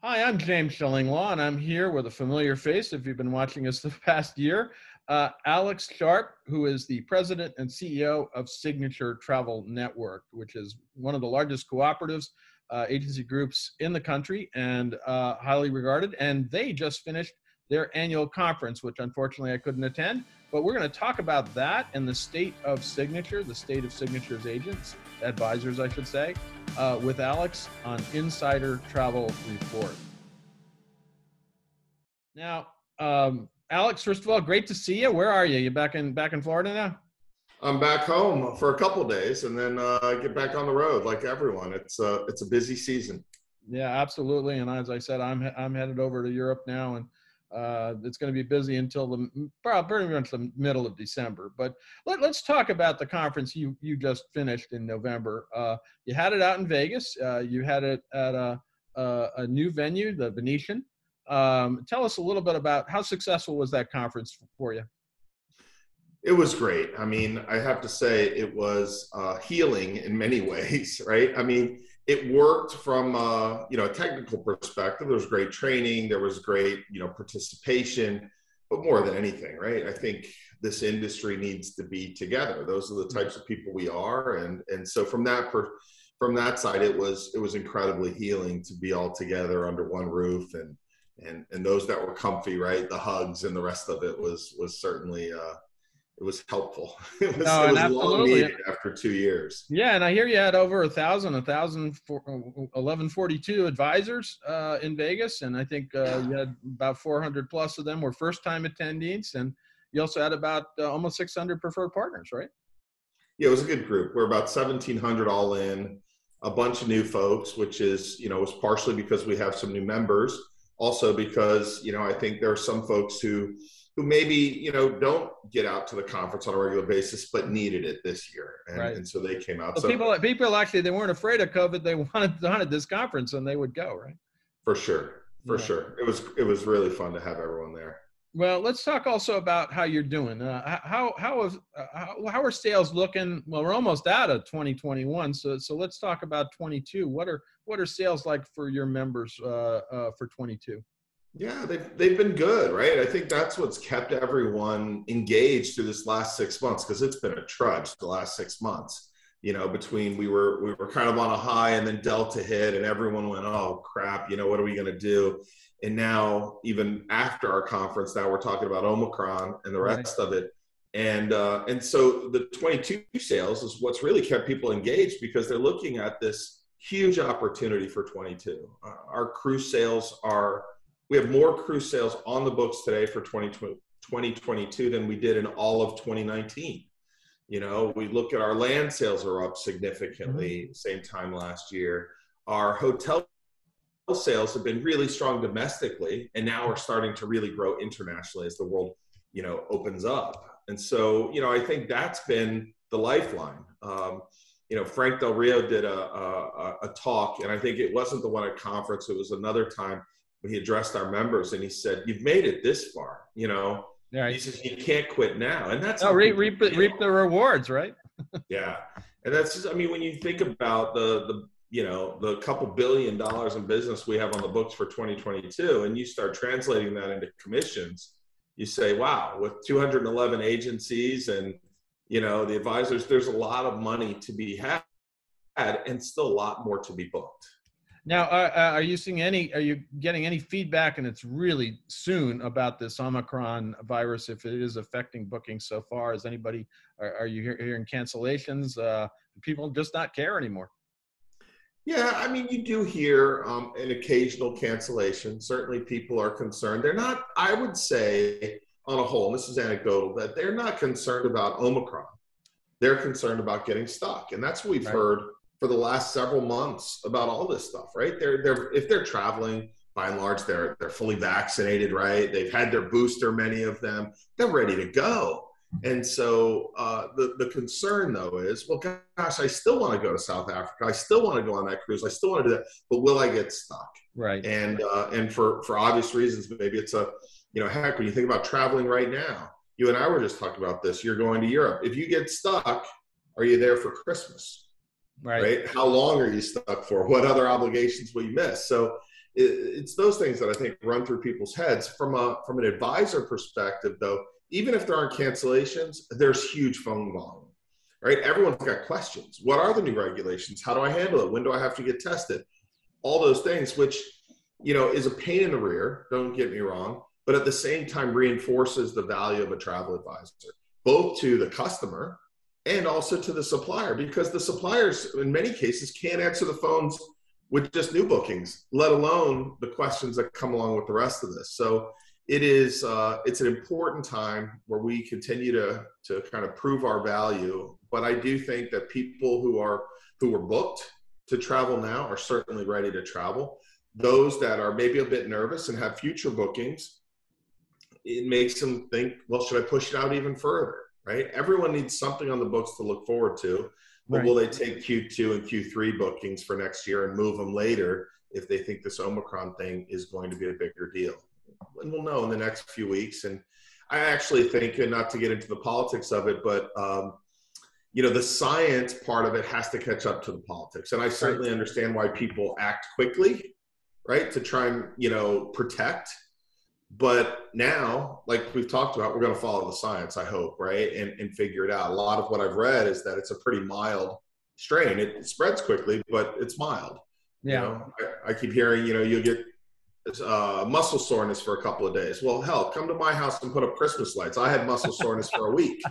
Hi, I'm James Shillinglaw, and I'm here with a familiar face if you've been watching us the past year. Uh, Alex Sharpe, who is the president and CEO of Signature Travel Network, which is one of the largest cooperatives uh, agency groups in the country and uh, highly regarded. And they just finished their annual conference, which unfortunately I couldn't attend. But we're going to talk about that and the state of Signature, the state of Signature's agents, advisors, I should say, uh, with Alex on Insider Travel Report. Now, um, Alex, first of all, great to see you. Where are you? You back in back in Florida now? I'm back home for a couple days, and then uh, get back on the road like everyone. It's uh, it's a busy season. Yeah, absolutely. And as I said, I'm I'm headed over to Europe now, and uh, it's going to be busy until the probably much the middle of December. But let, us talk about the conference you you just finished in November. Uh, you had it out in Vegas. Uh, you had it at a, a, a new venue, the Venetian. Um, tell us a little bit about how successful was that conference for you? It was great. I mean, I have to say it was uh, healing in many ways, right? I mean, it worked from uh, you know a technical perspective. There was great training. There was great you know participation. But more than anything, right? I think this industry needs to be together. Those are the types of people we are, and and so from that per, from that side, it was it was incredibly healing to be all together under one roof and and and those that were comfy, right? The hugs and the rest of it was was certainly uh, it was helpful. It was, no, it was long needed after two years. Yeah, and I hear you had over a thousand, a thousand, eleven forty-two advisors uh, in Vegas, and I think uh, yeah. you had about four hundred plus of them were first-time attendees, and you also had about uh, almost six hundred preferred partners, right? Yeah, it was a good group. We're about seventeen hundred all in, a bunch of new folks, which is you know was partially because we have some new members, also because you know I think there are some folks who who maybe you know don't get out to the conference on a regular basis but needed it this year. And, right. and so they came out. So people people actually they weren't afraid of covid. They wanted wanted this conference and they would go right? For sure. For yeah. sure. It was it was really fun to have everyone there. Well let's talk also about how you're doing. Uh, how how is uh, how, how are sales looking? Well we're almost out of 2021 so so let's talk about 22 what are what are sales like for your members uh, uh for 22 yeah, they've they've been good, right? I think that's what's kept everyone engaged through this last six months because it's been a trudge the last six months. You know, between we were we were kind of on a high and then Delta hit and everyone went, oh crap, you know, what are we gonna do? And now, even after our conference, now we're talking about Omicron and the rest right. of it. And uh, and so the 22 sales is what's really kept people engaged because they're looking at this huge opportunity for 22. Uh, our cruise sales are we have more cruise sales on the books today for 2022 than we did in all of 2019. You know, we look at our land sales are up significantly mm-hmm. same time last year. Our hotel sales have been really strong domestically, and now we're starting to really grow internationally as the world, you know, opens up. And so, you know, I think that's been the lifeline. Um, you know, Frank Del Rio did a, a, a talk, and I think it wasn't the one at conference; it was another time when he addressed our members and he said, "You've made it this far, you know." Yeah, he says you can't quit now, and that's oh, reap, reap, reap the rewards, right? yeah, and that's just, I mean, when you think about the the you know the couple billion dollars in business we have on the books for 2022, and you start translating that into commissions, you say, "Wow!" With 211 agencies and you know the advisors, there's a lot of money to be had, and still a lot more to be booked. Now, uh, uh, are you seeing any? Are you getting any feedback? And it's really soon about this Omicron virus, if it is affecting bookings so far. Is anybody? Are, are you hearing cancellations? Uh, people just not care anymore. Yeah, I mean, you do hear um, an occasional cancellation. Certainly, people are concerned. They're not. I would say, on a whole, this is anecdotal, that they're not concerned about Omicron. They're concerned about getting stuck, and that's what we've right. heard for the last several months about all this stuff, right? They're they're if they're traveling, by and large, they're they're fully vaccinated, right? They've had their booster, many of them. They're ready to go. And so uh, the the concern though is, well, gosh, I still want to go to South Africa. I still want to go on that cruise. I still want to do that, but will I get stuck? Right. And uh, and for for obvious reasons, maybe it's a you know, heck, when you think about traveling right now, you and I were just talking about this. You're going to Europe. If you get stuck, are you there for Christmas? Right. right? How long are you stuck for? What other obligations will you miss? So it's those things that I think run through people's heads. From a from an advisor perspective, though, even if there aren't cancellations, there's huge phone volume, right? Everyone's got questions. What are the new regulations? How do I handle it? When do I have to get tested? All those things, which you know is a pain in the rear. Don't get me wrong, but at the same time reinforces the value of a travel advisor, both to the customer and also to the supplier, because the suppliers in many cases can't answer the phones with just new bookings, let alone the questions that come along with the rest of this. So it is uh, it's an important time where we continue to to kind of prove our value. But I do think that people who are who were booked to travel now are certainly ready to travel. Those that are maybe a bit nervous and have future bookings, it makes them think, well, should I push it out even further? Right? Everyone needs something on the books to look forward to. But right. will they take Q2 and Q3 bookings for next year and move them later if they think this Omicron thing is going to be a bigger deal? And we'll know in the next few weeks. And I actually think, and not to get into the politics of it, but um, you know, the science part of it has to catch up to the politics. And I certainly understand why people act quickly, right, to try and you know protect but now like we've talked about we're going to follow the science i hope right? And, and figure it out. A lot of what i've read is that it's a pretty mild strain. It spreads quickly but it's mild. Yeah. you know, I, I, keep hearing you know you'll get uh, muscle soreness for a couple of days. Well hell come to my house and put up christmas lights. I had muscle soreness for a week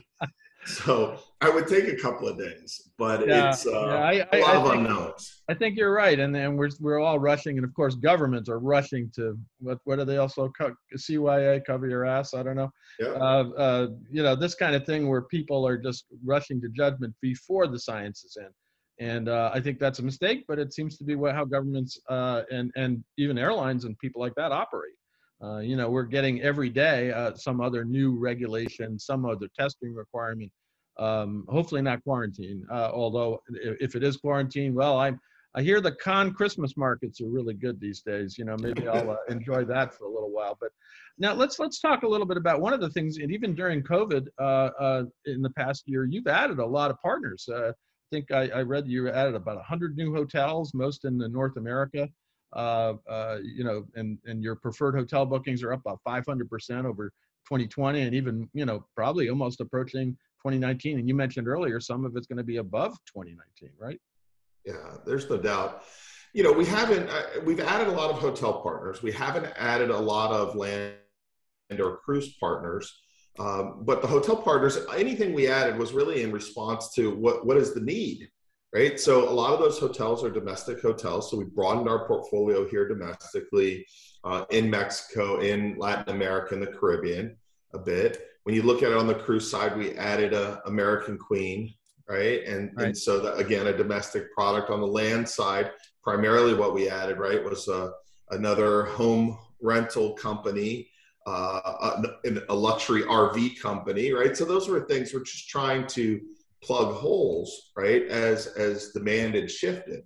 so I would take a couple of days, but yeah, it's uh, yeah, I, a lot I, of think, unknowns. I think you're right, and and we're we're all rushing, and of course governments are rushing to what what do they also co- CYA cover your ass? I don't know. Yeah. Uh, uh, you know this kind of thing where people are just rushing to judgment before the science is in, and uh, I think that's a mistake. But it seems to be what how governments uh, and and even airlines and people like that operate. Uh, you know, we're getting every day uh, some other new regulation, some other testing requirement. Um, hopefully not quarantine. Uh, although if it is quarantine, well, I'm I hear the con Christmas markets are really good these days. You know, maybe I'll uh, enjoy that for a little while. But now let's let's talk a little bit about one of the things, and even during COVID uh, uh, in the past year, you've added a lot of partners. I think I, I read you added about 100 new hotels, most in the North America uh, uh, you know, and, and your preferred hotel bookings are up about 500% over 2020 and even, you know, probably almost approaching 2019. And you mentioned earlier, some of it's going to be above 2019, right? Yeah, there's no doubt. You know, we haven't, uh, we've added a lot of hotel partners. We haven't added a lot of land or cruise partners. Um, but the hotel partners, anything we added was really in response to what, what is the need? Right? So a lot of those hotels are domestic hotels. So we broadened our portfolio here domestically uh, in Mexico, in Latin America, and the Caribbean a bit. When you look at it on the cruise side, we added a American Queen, right? And right. and so that again, a domestic product on the land side. Primarily, what we added, right, was uh, another home rental company. Uh, a, a luxury RV company, right? So those were things we're just trying to plug holes, right, as as demand had shifted.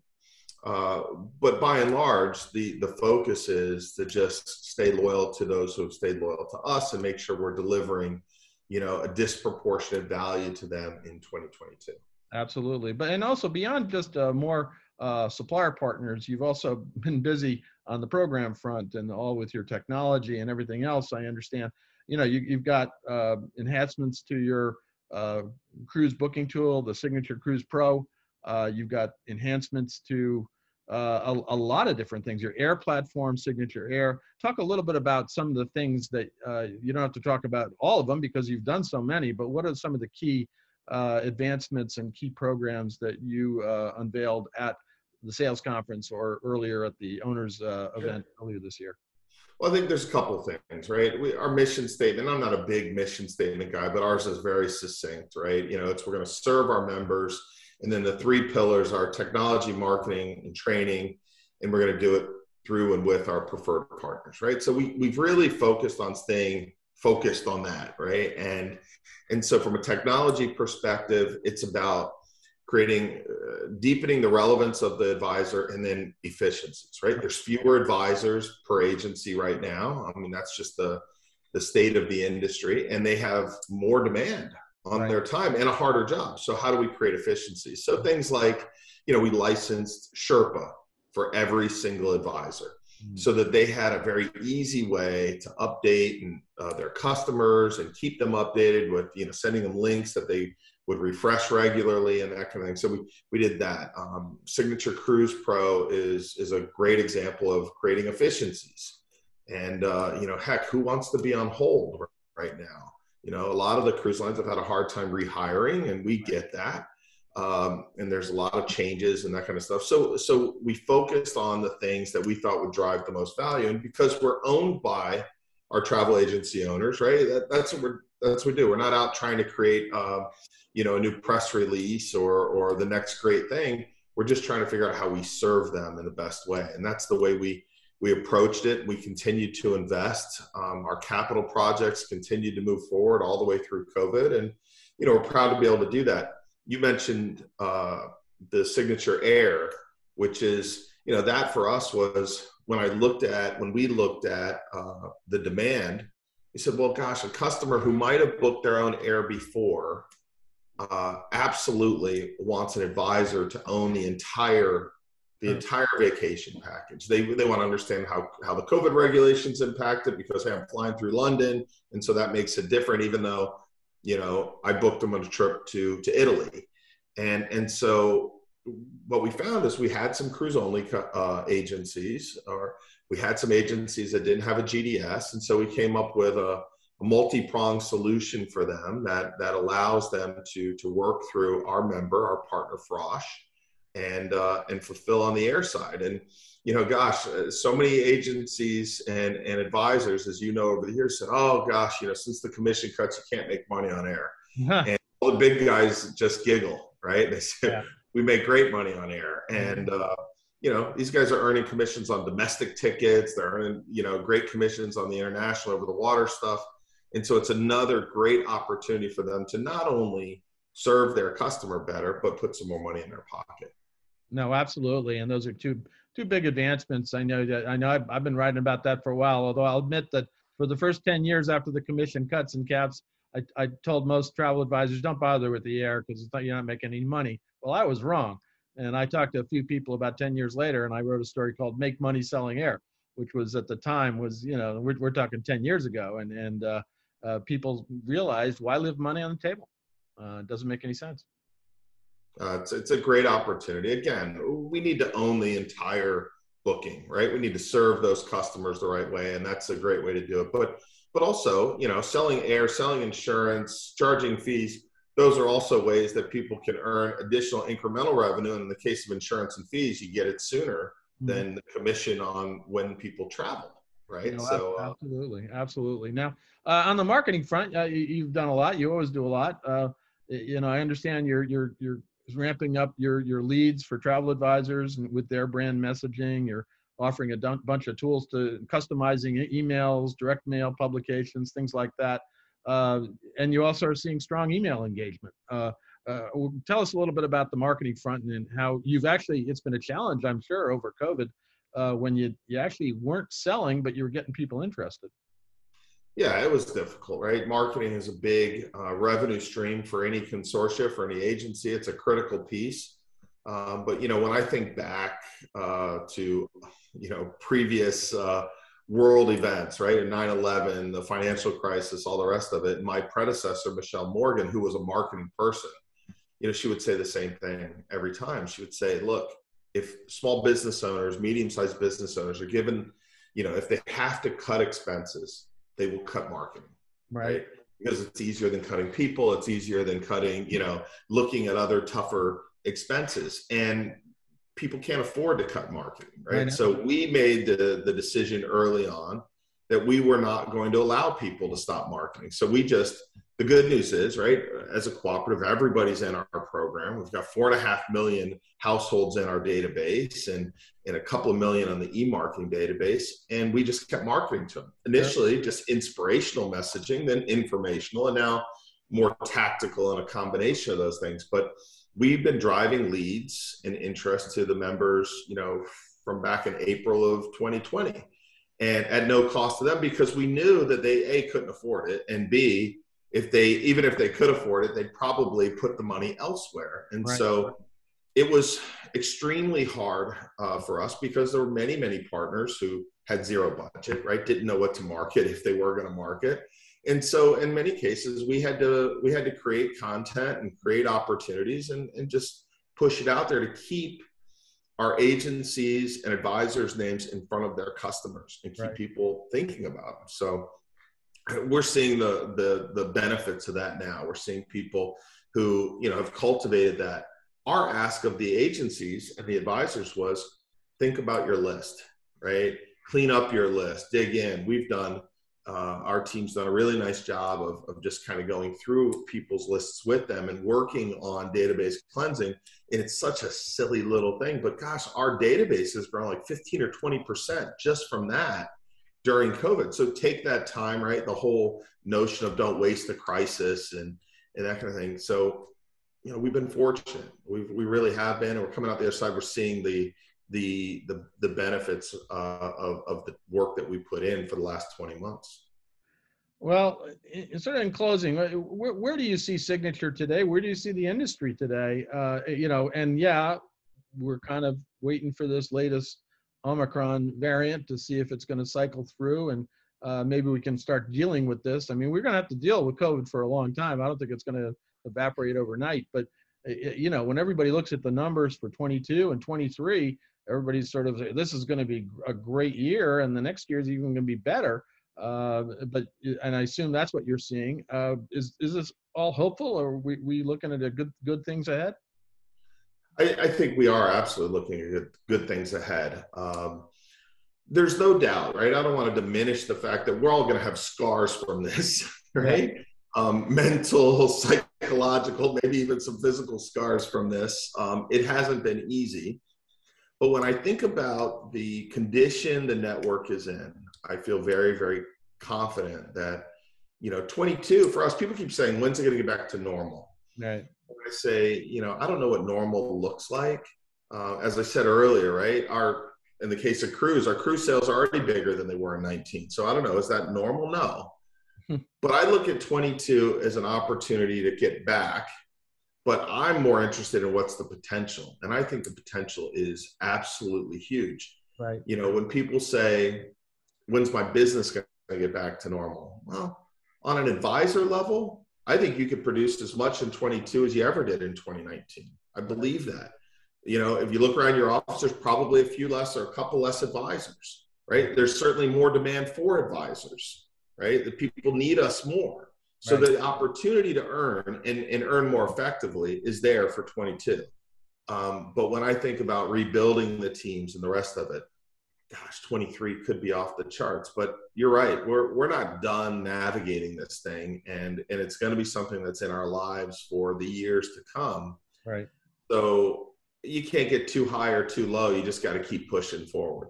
Uh, but by and large, the the focus is to just stay loyal to those who have stayed loyal to us and make sure we're delivering, you know, a disproportionate value to them in 2022. Absolutely, but and also beyond just uh, more uh, supplier partners, you've also been busy on the program front and all with your technology and everything else. I understand. You know, you, have got uh, enhancements to your uh, cruise booking tool, the Signature Cruise Pro. Uh, you've got enhancements to uh, a, a, lot of different things. Your Air platform, Signature Air. Talk a little bit about some of the things that uh, you don't have to talk about all of them because you've done so many. But what are some of the key uh, advancements and key programs that you uh, unveiled at the sales conference or earlier at the owners event earlier this year? Well, I think there's a couple things, right? We, our mission statement, I'm not a big mission statement guy, but ours is very succinct, right? You know, it's we're going to serve our members. And then the three pillars are technology, marketing, and training. And we're going to do it through and with our preferred partners, right? So we, we've really focused on staying focused on that, right? And and so from a technology perspective, it's about creating uh, deepening the relevance of the advisor and then efficiencies right there's fewer advisors per agency right now i mean that's just the the state of the industry and they have more demand on right. their time and a harder job so how do we create efficiencies so things like you know we licensed sherpa for every single advisor mm. so that they had a very easy way to update and uh, their customers and keep them updated with you know sending them links that they would refresh regularly and that kind of thing. So we we did that. Um, Signature Cruise Pro is is a great example of creating efficiencies. And uh, you know, heck, who wants to be on hold right now? You know, a lot of the cruise lines have had a hard time rehiring, and we get that. Um, and there's a lot of changes and that kind of stuff. So, so we focused on the things that we thought would drive the most value, and because we're owned by our travel agency owners, right? That, that's what we're that's what we do. We're not out trying to create, uh, you know, a new press release or or the next great thing. We're just trying to figure out how we serve them in the best way, and that's the way we we approached it. We continued to invest. Um, our capital projects continued to move forward all the way through COVID, and you know we're proud to be able to do that. You mentioned uh, the Signature Air, which is you know that for us was when I looked at when we looked at uh, the demand. We said, well, gosh, a customer who might have booked their own air before uh, absolutely wants an advisor to own the entire the entire vacation package. They, they want to understand how, how the COVID regulations impacted because hey, I'm flying through London. And so that makes it different, even though, you know, I booked them on a trip to, to Italy. And, and so what we found is we had some cruise only uh, agencies or we had some agencies that didn't have a GDS. And so we came up with a, a multi-pronged solution for them that, that allows them to, to work through our member, our partner Frosch and uh, and fulfill on the air side. And you know, gosh, uh, so many agencies and and advisors, as you know, over the years said, "Oh gosh, you know, since the commission cuts, you can't make money on air." And all the big guys just giggle, right? They say, yeah. "We make great money on air," and uh, you know, these guys are earning commissions on domestic tickets. They're earning you know great commissions on the international over the water stuff. And so it's another great opportunity for them to not only serve their customer better, but put some more money in their pocket. No, absolutely, and those are two two big advancements. I know that I know I've, I've been writing about that for a while. Although I'll admit that for the first ten years after the commission cuts and caps, I, I told most travel advisors don't bother with the air because you're not making any money. Well, I was wrong, and I talked to a few people about ten years later, and I wrote a story called "Make Money Selling Air," which was at the time was you know we're, we're talking ten years ago, and and uh, uh, people realized why leave money on the table. Uh, it doesn't make any sense. Uh, it's, it's a great opportunity. Again, we need to own the entire booking, right? We need to serve those customers the right way, and that's a great way to do it. But but also, you know, selling air, selling insurance, charging fees. Those are also ways that people can earn additional incremental revenue. And in the case of insurance and fees, you get it sooner mm-hmm. than the commission on when people travel, right? so uh, absolutely, absolutely. Now, uh, on the marketing front, uh, you, have done a lot. You always do a lot. Uh, you know, I understand you're you're you're ramping up your your leads for travel advisors and with their brand messaging. You're offering a bunch of tools to customizing emails, direct mail publications, things like that. Uh, and you also are seeing strong email engagement. Uh, uh, tell us a little bit about the marketing front and how you've actually it's been a challenge, I'm sure, over COVID uh, when you you actually weren't selling, but you were getting people interested. Yeah, it was difficult, right? Marketing is a big uh, revenue stream for any consortia, for any agency. It's a critical piece. Um, but you know, when I think back uh, to you know previous uh, world events, right, in 9/11, the financial crisis, all the rest of it, my predecessor Michelle Morgan, who was a marketing person, you know, she would say the same thing every time. She would say, "Look, if small business owners, medium-sized business owners are given, you know, if they have to cut expenses." they will cut marketing. Right. right. Because it's easier than cutting people. It's easier than cutting, you know, looking at other tougher expenses. And people can't afford to cut marketing. Right. So we made the, the decision early on that we were not going to allow people to stop marketing. So we just the good news is, right, as a cooperative, everybody's in our program. We've got four and a half million households in our database and, and a couple of million on the e-marketing database. And we just kept marketing to them. Initially, just inspirational messaging, then informational, and now more tactical and a combination of those things. But we've been driving leads and interest to the members, you know, from back in April of 2020 and at no cost to them because we knew that they a couldn't afford it and b if they even if they could afford it they'd probably put the money elsewhere and right. so it was extremely hard uh, for us because there were many, many partners who had zero budget, right? Didn't know what to market if they were going to market. And so in many cases we had to we had to create content and create opportunities and, and just push it out there to keep our agencies and advisors names in front of their customers and keep right. people thinking about them. So we're seeing the the the benefits of that now. We're seeing people who, you know, have cultivated that. Our ask of the agencies and the advisors was think about your list, right? Clean up your list, dig in. We've done uh, our team's done a really nice job of, of just kind of going through people's lists with them and working on database cleansing. And it's such a silly little thing, but gosh, our database has grown like 15 or 20% just from that during COVID. So take that time, right? The whole notion of don't waste the crisis and, and that kind of thing. So, you know, we've been fortunate. we we really have been, and we're coming out the other side. We're seeing the, the the the benefits uh, of of the work that we put in for the last 20 months. Well, sort of in closing, uh, where, where do you see Signature today? Where do you see the industry today? Uh, you know, and yeah, we're kind of waiting for this latest Omicron variant to see if it's going to cycle through and uh, maybe we can start dealing with this. I mean, we're going to have to deal with COVID for a long time. I don't think it's going to evaporate overnight, but you know, when everybody looks at the numbers for 22 and 23, everybody's sort of this is going to be a great year and the next year is even going to be better. Uh, but and i assume that's what you're seeing. Uh, is is this all hopeful or are we, we looking at a good good things ahead? I, I think we are absolutely looking at good, good things ahead. Um, there's no doubt right? I don't want to diminish the fact that we're all going to have scars from this right? Um, mental psychological maybe even some physical scars from this. Um, it hasn't been easy but when I think about the condition the network is in, I feel very, very confident that, you know, 22 for us, people keep saying, when's it going to get back to normal? Right. I say, you know, I don't know what normal looks like. Uh, as I said earlier, right? Our, in the case of cruise, our cruise sales are already bigger than they were in 19. So I don't know. Is that normal? No. Hmm. but I look at 22 as an opportunity to get back but I'm more interested in what's the potential. And I think the potential is absolutely huge. Right. You know, when people say, when's my business going to get back to normal? Well, on an advisor level, I think you could produce as much in 22 as you ever did in 2019. I believe that. You know, if you look around your office, there's probably a few less or a couple less advisors, right? There's certainly more demand for advisors, right? The people need us more. So right. the opportunity to earn and, and earn more effectively is there for 22. Um, but when I think about rebuilding the teams and the rest of it, gosh, 23 could be off the charts. But you're right, we're we're not done navigating this thing, and and it's going to be something that's in our lives for the years to come. Right. So you can't get too high or too low. You just got to keep pushing forward.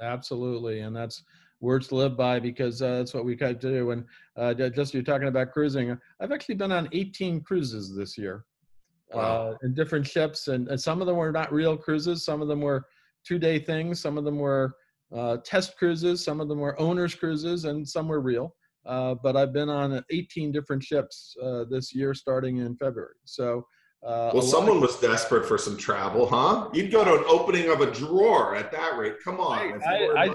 Absolutely, and that's words to live by because uh, that's what we kind of do. And uh, just you're talking about cruising. I've actually been on 18 cruises this year, uh, wow. uh, in different ships, and, and, some of them were not real cruises. Some of them were two-day things. Some of them were uh, test cruises. Some of them were owners cruises, and some were real. Uh, but I've been on 18 different ships this year, starting in February. So uh, well, someone was desperate for some travel, huh? You'd go to an opening of a drawer at that rate. Come on. I,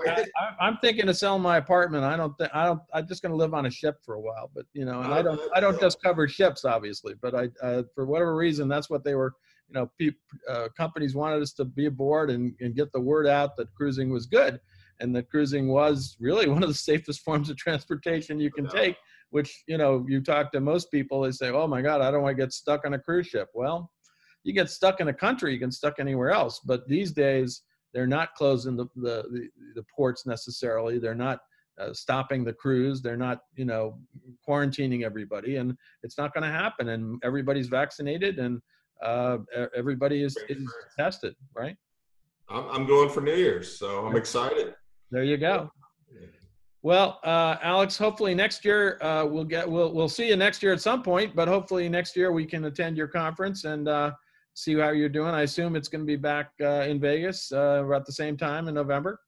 am thinking of selling my apartment. I don't think I don't. I'm just going to live on a ship for a while. But you know, and I don't. I don't just cover ships, obviously. But I, uh, for whatever reason, that's what they were. You know, pe- uh, companies wanted us to be aboard and, and get the word out that cruising was good, and that cruising was really one of the safest forms of transportation you can take which you know you talk to most people they say oh my god i don't want to get stuck on a cruise ship. Well you get stuck in a country you can stuck anywhere else but these days they're not closing the the, the, the ports necessarily they're not uh, stopping the cruise they're not you know quarantining everybody and it's not going to happen and everybody's vaccinated and uh, everybody is, is tested right? I'm, I'm going for new year's so i'm excited. There you go well, uh, Alex, hopefully next year uh, we'll get we'll we'll see you next year at some point. But hopefully next year we can attend your conference and uh, see how you're doing. I assume it's going to be back uh, in Vegas uh, at the same time in November.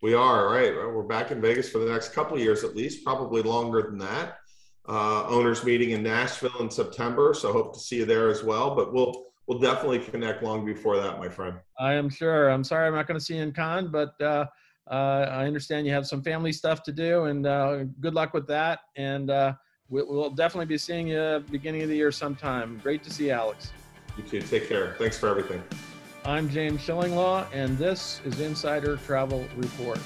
We are right. We're back in Vegas for the next couple years at least, probably longer than that. Uh, owners meeting in Nashville in September, so hope to see you there as well. But we'll we'll definitely connect long before that, my friend. I am sure. I'm sorry I'm not going to see you in Cannes, but I understand you have some family stuff to do, and uh, good luck with that. And uh, we, will definitely be seeing you beginning of the year sometime. Great to see you, Alex. You too. Take care. Thanks for everything. I'm James Shillinglaw, and this is Insider Travel Report.